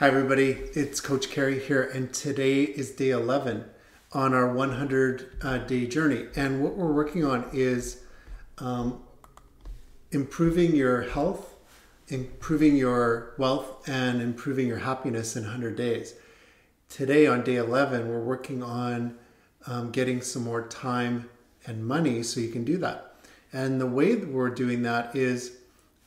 Hi, everybody. It's Coach Carey here, and today is day 11 on our 100 uh, day journey. And what we're working on is um, improving your health, improving your wealth, and improving your happiness in 100 days. Today, on day 11, we're working on um, getting some more time and money so you can do that. And the way that we're doing that is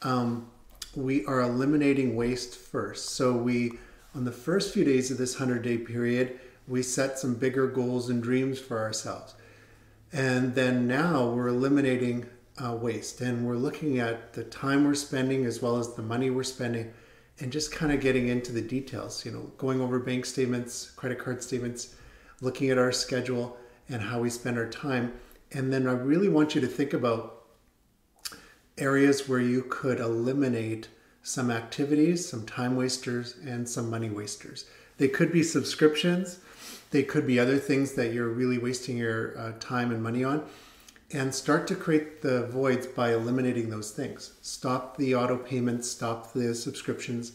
um, we are eliminating waste first. So we, on the first few days of this 100 day period, we set some bigger goals and dreams for ourselves. And then now we're eliminating uh, waste and we're looking at the time we're spending as well as the money we're spending and just kind of getting into the details, you know, going over bank statements, credit card statements, looking at our schedule and how we spend our time. And then I really want you to think about areas where you could eliminate some activities, some time wasters, and some money wasters. They could be subscriptions, they could be other things that you're really wasting your uh, time and money on. And start to create the voids by eliminating those things. Stop the auto payments, stop the subscriptions,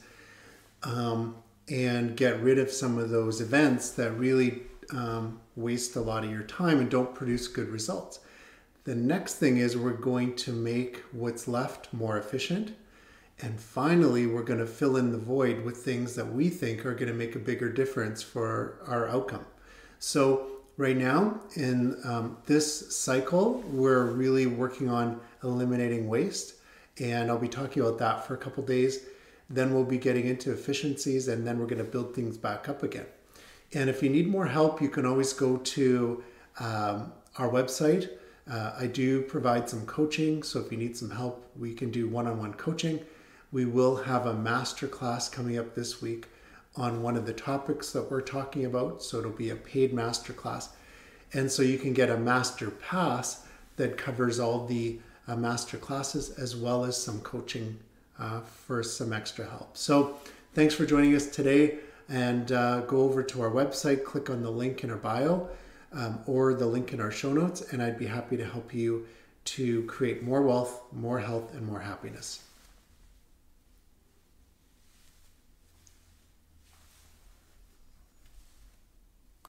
um, and get rid of some of those events that really um, waste a lot of your time and don't produce good results. The next thing is we're going to make what's left more efficient. And finally, we're going to fill in the void with things that we think are going to make a bigger difference for our outcome. So, right now in um, this cycle, we're really working on eliminating waste. And I'll be talking about that for a couple days. Then we'll be getting into efficiencies and then we're going to build things back up again. And if you need more help, you can always go to um, our website uh, I do provide some coaching, so if you need some help, we can do one on one coaching. We will have a master class coming up this week on one of the topics that we're talking about, so it'll be a paid master class. And so you can get a master pass that covers all the uh, master classes as well as some coaching uh, for some extra help. So thanks for joining us today and uh, go over to our website, click on the link in our bio um, or the link in our show notes, and I'd be happy to help you to create more wealth, more health, and more happiness.